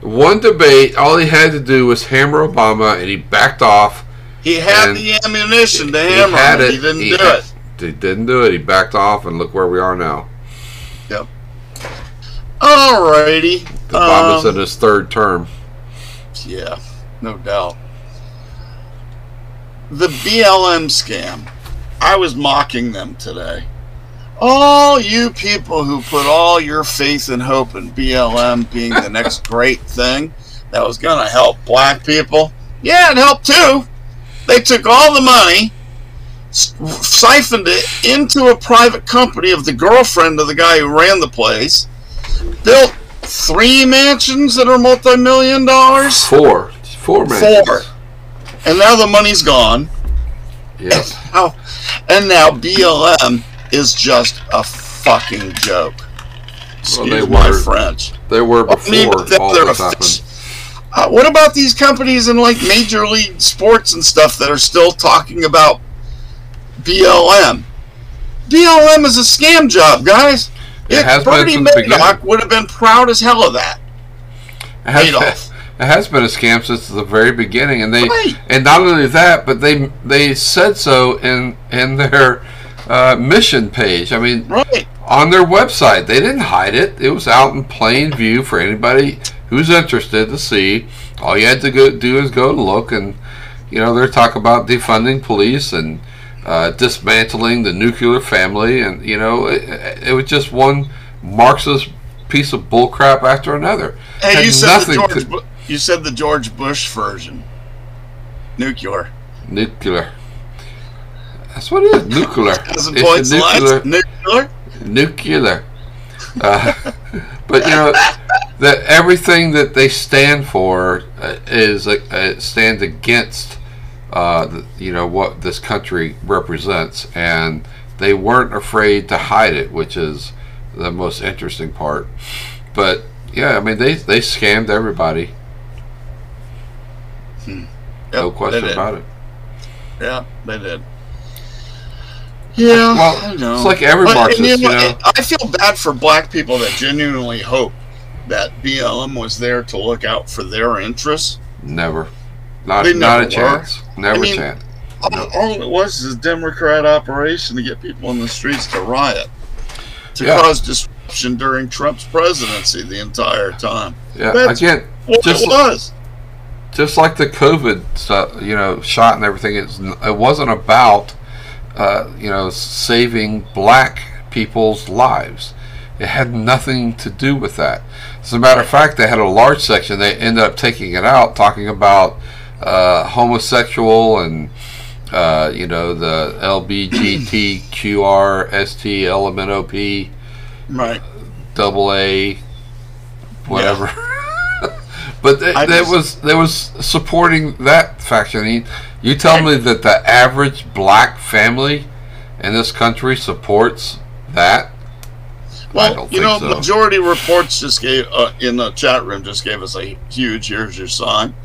one debate. All he had to do was hammer Obama, and he backed off. he had the ammunition to hammer. he had him. it. He didn't He do had- it. He didn't do it. He backed off, and look where we are now. Alrighty. Obama's Um, in his third term. yeah, no doubt. the BLM scam. I was mocking them today. All you people who put all your faith and hope in BLM being the next great thing that was going to help black people. Yeah, it helped too. They took all the money, siphoned it into a private company of the girlfriend of the guy who ran the place, built three mansions that are multi million dollars. Four. Four man. Four. And now the money's gone. Yes. How? And now BLM is just a fucking joke. Excuse they my were French. They were I mean, before all this happened. Uh, what about these companies in like major league sports and stuff that are still talking about BLM? BLM is a scam job, guys. It It has Bernie from the beginning. Madoff would have been proud as hell of that. It has, Madoff. it has been a scam since the very beginning, and they Right. and not only that, but they they said so in in their uh, mission page. I mean, Right. on their website, they didn't hide it. It was out in plain view for anybody who's interested to see. All you had to go do is go look, and you know they're talking about defunding police and uh, dismantling the nuclear family, and you know it, it was just one Marxist piece of bullcrap after another. Hey, Had you said the George. to- Bu- you said the George Bush version. Nuclear. nuclear. That's what it is. Nuclear. It's nuclear. lines. Nuclear. nuclear. Uh, but you know that everything that they stand for uh, is uh, stands against uh, you know what this country represents, and they weren't afraid to hide it, which is the most interesting part. But yeah, I mean they they scammed everybody. no Yep, they question about it. Yeah, they did. Yeah, Well, I know. it's like every But, Marxist, and you know. I feel bad for black people that genuinely hope that BLM was there to look out for their interests. Never, not not a never were. chance. Never I mean, chance. All, all it was is a Democrat operation to get people in the streets to riot, to Yeah. cause disruption during Trump's presidency the entire time. Yeah, that's- again, What Just- it was. just like the COVID stuff, you know, shot and everything. It's, it wasn't about, uh, you know, saving black people's lives. It had nothing to do with that. As a matter of fact, they had a large section. They ended up taking it out, talking about uh, homosexual and, uh, you know, the LBGTQRST, LMNOP, Right. double A, whatever. but th- I just- was that was supporting that faction. You tell me that the average black family in this country supports that? Well, you know, so. majority reports just gave uh, in the chat room just gave us a huge "here's your sign."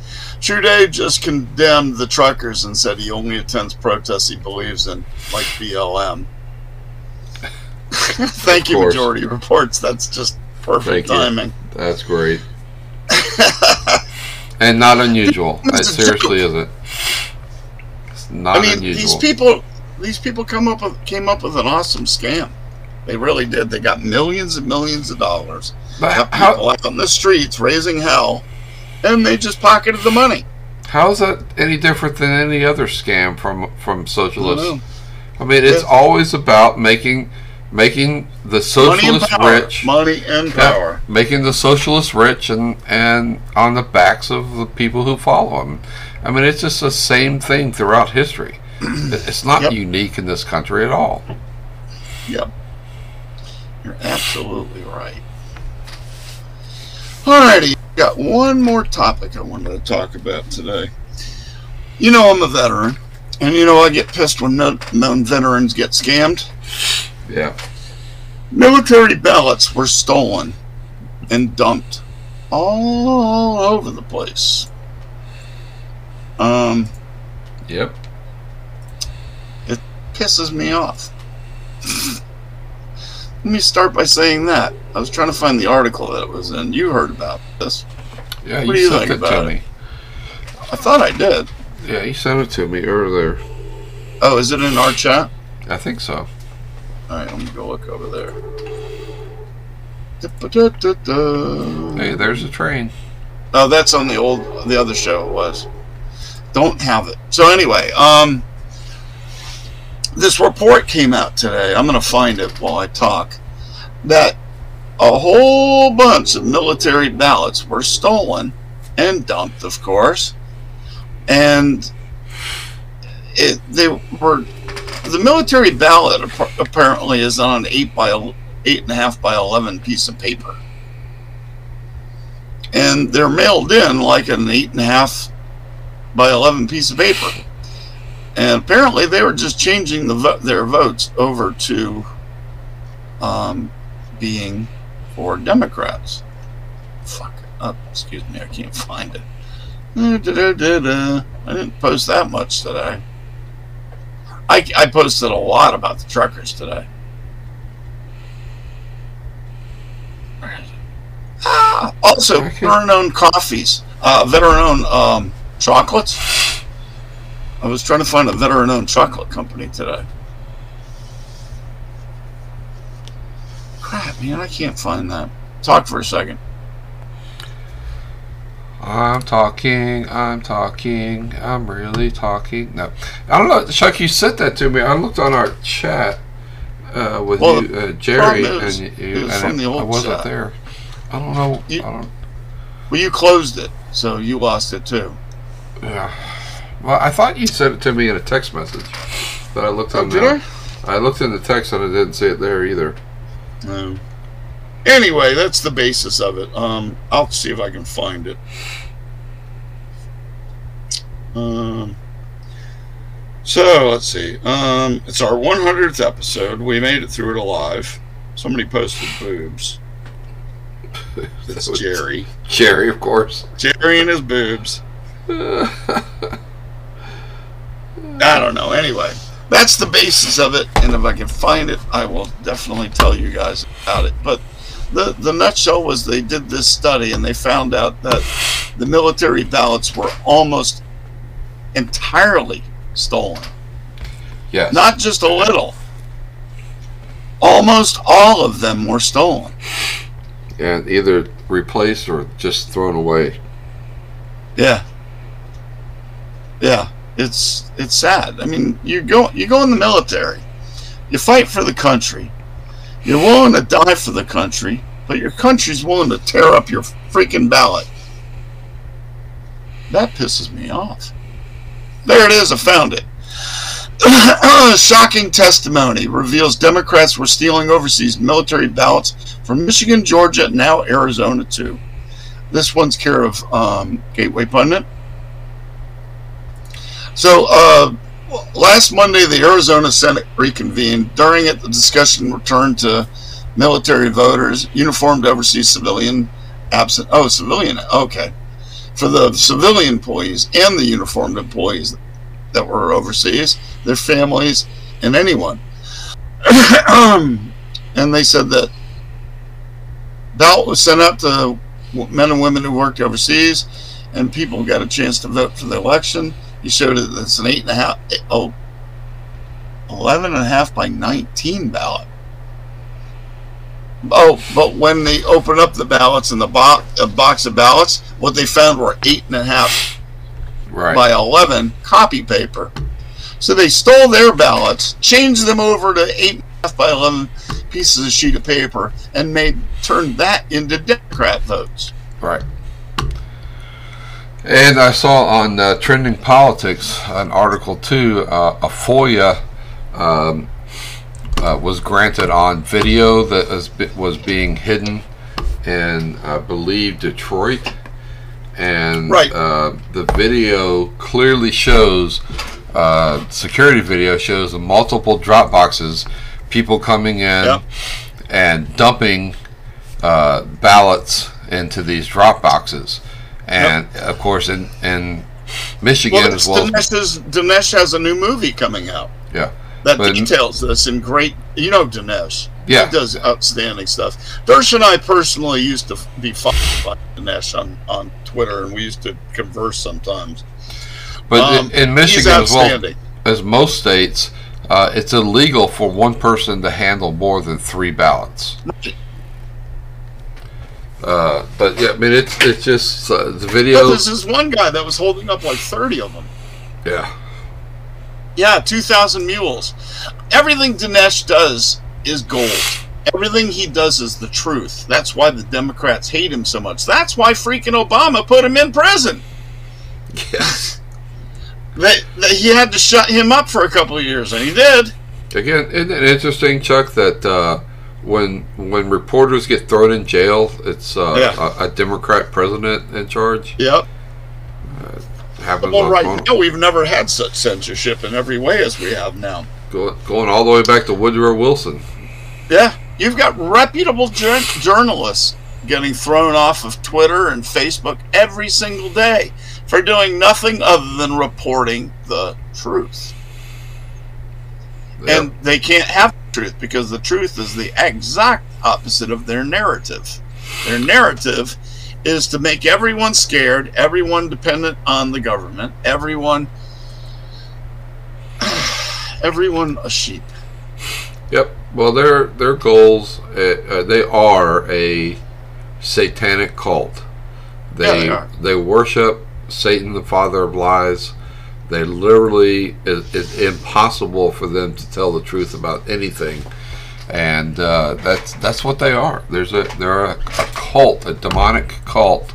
Trudeau just condemned the truckers and said he only attends protests he believes in, like BLM. Thank Of you, course. majority reports. That's just perfect Thank you. timing. That's great. and not unusual. It seriously isn't. It's not I mean, unusual. these people, these people come up with came up with an awesome scam. They really did. They got millions and millions of dollars. but how, people out on the streets raising hell, and they just pocketed the money. how is that any different than any other scam from from socialists? know. I mean, it's Yeah. always about making making the Money socialists power. rich, Money and Yeah, power. making the socialists rich, and and on the backs of the people who follow them. I mean, it's just the same thing throughout history. It's not Yep. unique in this country at all. Yep. You're absolutely right. Alrighty, got one more topic I wanted to talk about today. You know I'm a veteran, and you know I get pissed when no, known veterans get scammed. Yeah. Military ballots were stolen and dumped all over the place. Um, Yep. It pisses me off. Let me start by saying that. I was trying to find the article that it was in. You heard about this. Yeah. What you you sent it to about me. I thought I did. Yeah, you sent it to me earlier. Oh, is it in our chat? I think so. All right, let me go look over there. Hey, there's a train. Oh, that's on the old, the other show. It was. don't have it. So anyway, um, this report came out today. I'm going to find it while I talk. That a whole bunch of military ballots were stolen and dumped, of course, and it they were the military ballot apparently is on an eight by eight and a half by eleven piece of paper, and they're mailed in like an eight and a half by eleven piece of paper, and apparently they were just changing the vo- their votes over to um, being for Democrats. Fuck. Oh, excuse me, I can't find it. Uh, da-da-da-da. I didn't post that much today. I, I posted a lot about the truckers today. Ah, also, veteran-owned coffees, uh, veteran-owned um, chocolates. I was trying to find a veteran-owned chocolate company today. Crap, man, I can't find that. Talk for a second. I'm talking, I'm talking, I'm really talking. No, I don't know, Chuck. You sent that to me. I looked on our chat uh, with Well, you, uh, Jerry, is, and it you, was and the I wasn't chat. there. I don't know. You- I don't, Well, you closed it, so you lost it too. yeah. Well, I thought you sent it to me in a text message, but I looked on. Oh, did the, I looked in the text and I didn't see it there either. No. Anyway, that's the basis of it. Um, I'll see if I can find it. Um, so let's see. Um, it's our 100th episode. We made it through it alive. Somebody posted boobs. It's Jerry. Jerry, of course. Jerry and his boobs. I don't know. Anyway, that's the basis of it, and if I can find it, I will definitely tell you guys about it. But the the nutshell was they did this study and they found out that the military ballots were almost entirely stolen. yes. Not just a little. Almost all of them were stolen. and either replaced or just thrown away. Yeah. Yeah. It's it's sad. I mean, you go you go in the military. You fight for the country. You're willing to die for the country, but your country's willing to tear up your freaking ballot. That pisses me off. There it is, I found it. Shocking testimony reveals Democrats were stealing overseas military ballots from Michigan, Georgia, now Arizona too. This one's care of um, Gateway Pundit. So, uh, last Monday, the Arizona Senate reconvened. During it, the discussion returned to military voters, uniformed overseas civilian absent. Oh, civilian. Okay. For the civilian employees and the uniformed employees that were overseas, their families, and anyone. and they said that ballot was sent out to men and women who worked overseas, and people got a chance to vote for the election. He showed it it's an eight and a half, oh, 11 and a half by 19 ballot. Oh, but when they opened up the ballots in the bo- a box of ballots, what they found were eight and a half Right. by 11 copy paper. So they stole their ballots, changed them over to 8.5 by 11 pieces of sheet of paper, and made turned that into Democrat votes. Right. And I saw on uh, Trending Politics an article too. Uh, a FOIA um, uh, was granted on video that was, was being hidden in, I believe, Detroit. And Right. uh, the video clearly shows, uh, security video shows the multiple drop boxes, people coming in Yep. and dumping uh, ballots into these drop boxes. And of course, in, in Michigan Well, as well. Dinesh's, Dinesh has a new movie coming out Yeah. that But- details this in great. You know Dinesh. Yeah. He does outstanding stuff. Dersh and I personally used to be followed by Dinesh on, on Twitter, and we used to converse sometimes. But Um, in, in Michigan as well as most states, uh, it's illegal for one person to handle more than three ballots. Uh, but yeah, I mean, it's it's just uh, the But video. there's this one guy that was holding up like 30 of them. Yeah. Yeah, 2,000 mules. Everything Dinesh does is gold. Everything he does is the truth. That's why the Democrats hate him so much. That's why freaking Obama put him in prison. Yes. They, they, he had to shut him up for a couple of years, and he did. Again, isn't it interesting, Chuck, that uh, when when reporters get thrown in jail, it's uh, Yeah. a, a Democrat president in charge? Yep. Happens Well, right now, we've never had such censorship in every way as we have now. go- going all the way back to Woodrow Wilson. Yeah, you've got reputable jour- journalists getting thrown off of Twitter and Facebook every single day for doing nothing other than reporting the truth. And they can't have truth because the truth is the exact opposite of their narrative. Their narrative is to make everyone scared, everyone dependent on the government, everyone everyone a sheep. Yep. Well, their their goals uh, uh, they are a satanic cult. They Yeah, they are. they worship Satan, the father of lies. They literally it, it's impossible for them to tell the truth about anything, and uh, that's that's what they are. There's a they're a, a cult, a demonic cult,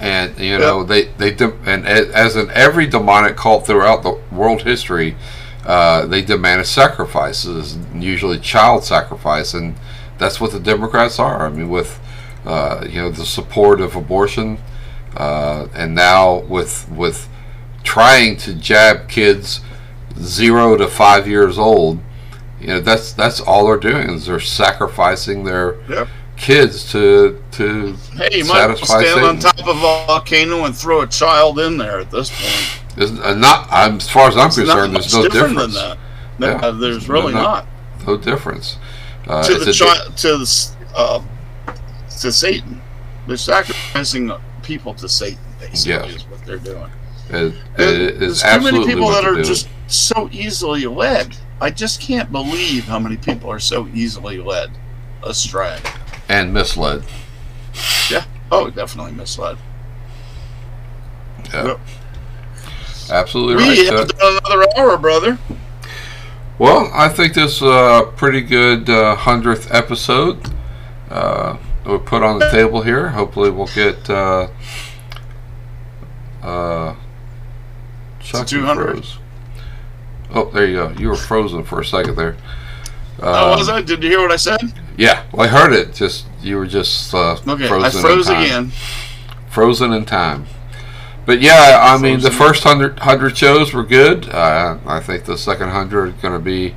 and you know they they de- and as in every demonic cult throughout the world history, uh, they demanded sacrifices, usually child sacrifice, and that's what the Democrats are. I mean, with uh, you know the support of abortion, uh, and now with with trying to jab kids zero to five years old, you know that's that's all they're doing is they're sacrificing their Yep. kids to to Hey, you might satisfy stand on top of a volcano and throw a child in there at this point. There's uh, not, I'm, as far as I'm It's concerned, there's no difference. than that. No, Yeah. there's really No, no. not. No difference. Uh, To the child, to the uh, to Satan, they're sacrificing people to Satan. Basically, Yes. is what they're doing. It- it there's too many people that they're just so easily led. I just can't believe how many people are so easily led astray. and misled. Yeah. Oh, definitely misled. Yeah. Yep. Absolutely We right. have done another hour, brother. Well, I think this is a pretty good uh, hundredth episode. Uh, we'll put on the table here. Hopefully, we'll get. Uh, uh, Chuck, you 200. froze. Oh, there you go. You were frozen for a second there. oh, Um, was I? Did you hear what I said? Yeah, well, I heard it. Just you were just uh, Okay, frozen. I froze again. Frozen in time. But yeah, I mean, the first hundred hundred shows were good. Uh, I think the second hundred are going to be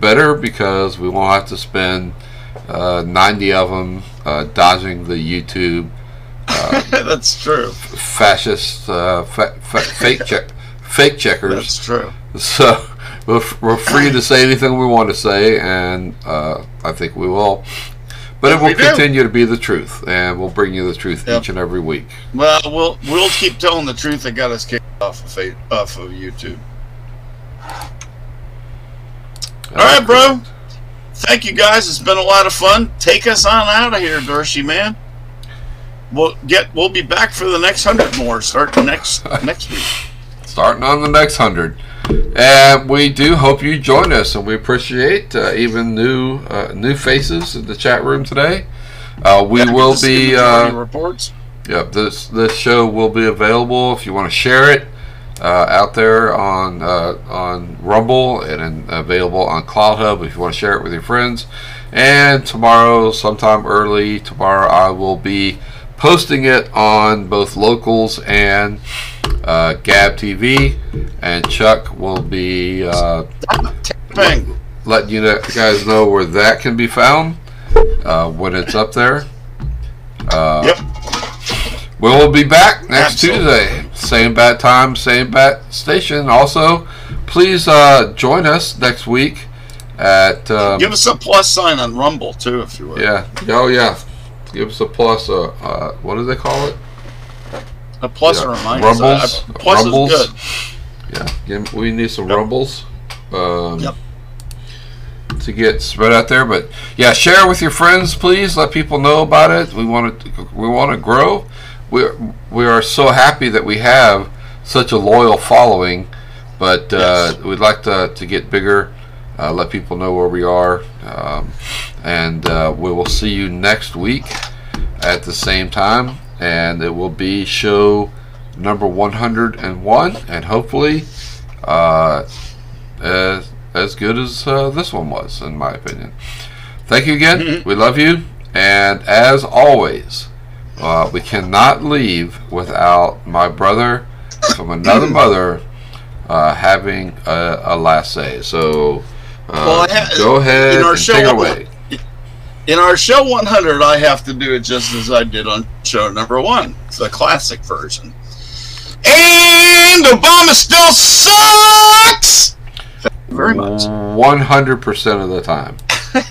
better because we won't have to spend uh, ninety of them uh, dodging the YouTube That's true. fascist uh, fa- fa- fake check fake checkers. That's true. So we're, we're free to say anything we want to say, and uh, I think we will. But it will we do. continue to be the truth, and we'll bring you the truth Yep. each and every week. Well, we'll we'll keep telling the truth that got us kicked off of off of YouTube. All right, bro. Thank you guys. It's been a lot of fun. Take us on out of here, Dershey man. We'll get. We'll be back for the next hundred more starting next next week. Starting on the next hundred, and we do hope you join us, and we appreciate uh, even new uh, new faces in the chat room today. Uh, we Yeah, will be. Uh, reports. Yep, this this show will be available if you want to share it uh, out there on uh, on Rumble and available on CloutHub if you want to share it with your friends. And tomorrow, sometime early tomorrow, I will be posting it on both locals and uh, Gab TV. And Chuck will be uh, letting you know- guys know where that can be found uh, when it's up there. Uh, Yep. We'll be back next Absolutely. Tuesday. Same bat time, same bat station. Also, please uh, join us next week at. Um, Give us a plus sign on Rumble too, if you would. yeah. Oh, yeah. Give us a plus. Uh, uh, what do they call it? A plus Yeah. or a minus. Rumbles. Uh, plus Rumbles. is good. Yeah. We need some Yep. rumbles. Um, Yep. To get spread out there, but yeah, share with your friends, please. Let people know about it. We want to, we want to grow. We we are so happy that we have such a loyal following But uh, Yes. we'd like to, to get bigger, uh, let people know where we are, um, and uh, we will see you next week at the same time, and it will be show number 101, and hopefully uh, as as good as uh, this one was, in my opinion. Thank you again. We love you, and as always, uh, we cannot leave without my brother from another mother uh, having a, a last say. So, uh, Well, ha- go ahead in our and show- take it away. In our show 100, I have to do it just as I did on show number one, It's the classic version. And Obama still sucks. Thank you very much. One hundred percent of the time,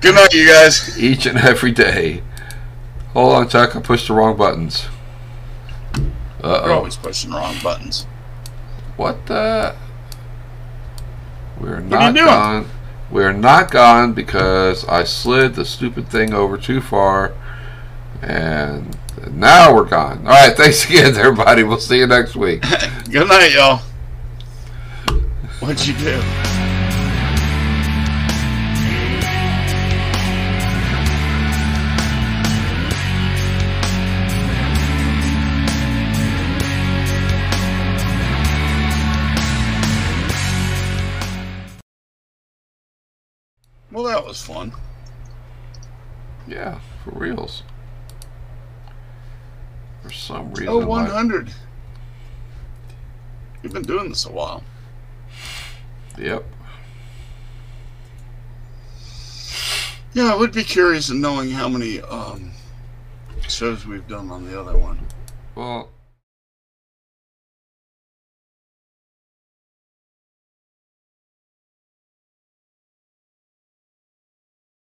Good night, you guys. each and every day. Hold on, Chuck. I pushed the wrong buttons. Uh oh. Oh. always pushing the wrong buttons. What the? We're are you not doing? gone. We're not gone because I slid the stupid thing over too far. And now we're gone. All right. Thanks again, everybody. We'll see you next week. Good night, y'all. What'd you do? Was fun. Yeah, for reals. For some reason. Oh, my- 100. You've been doing this a while. Yep. Yeah, I would be curious in knowing how many um, shows we've done on the other one. Well,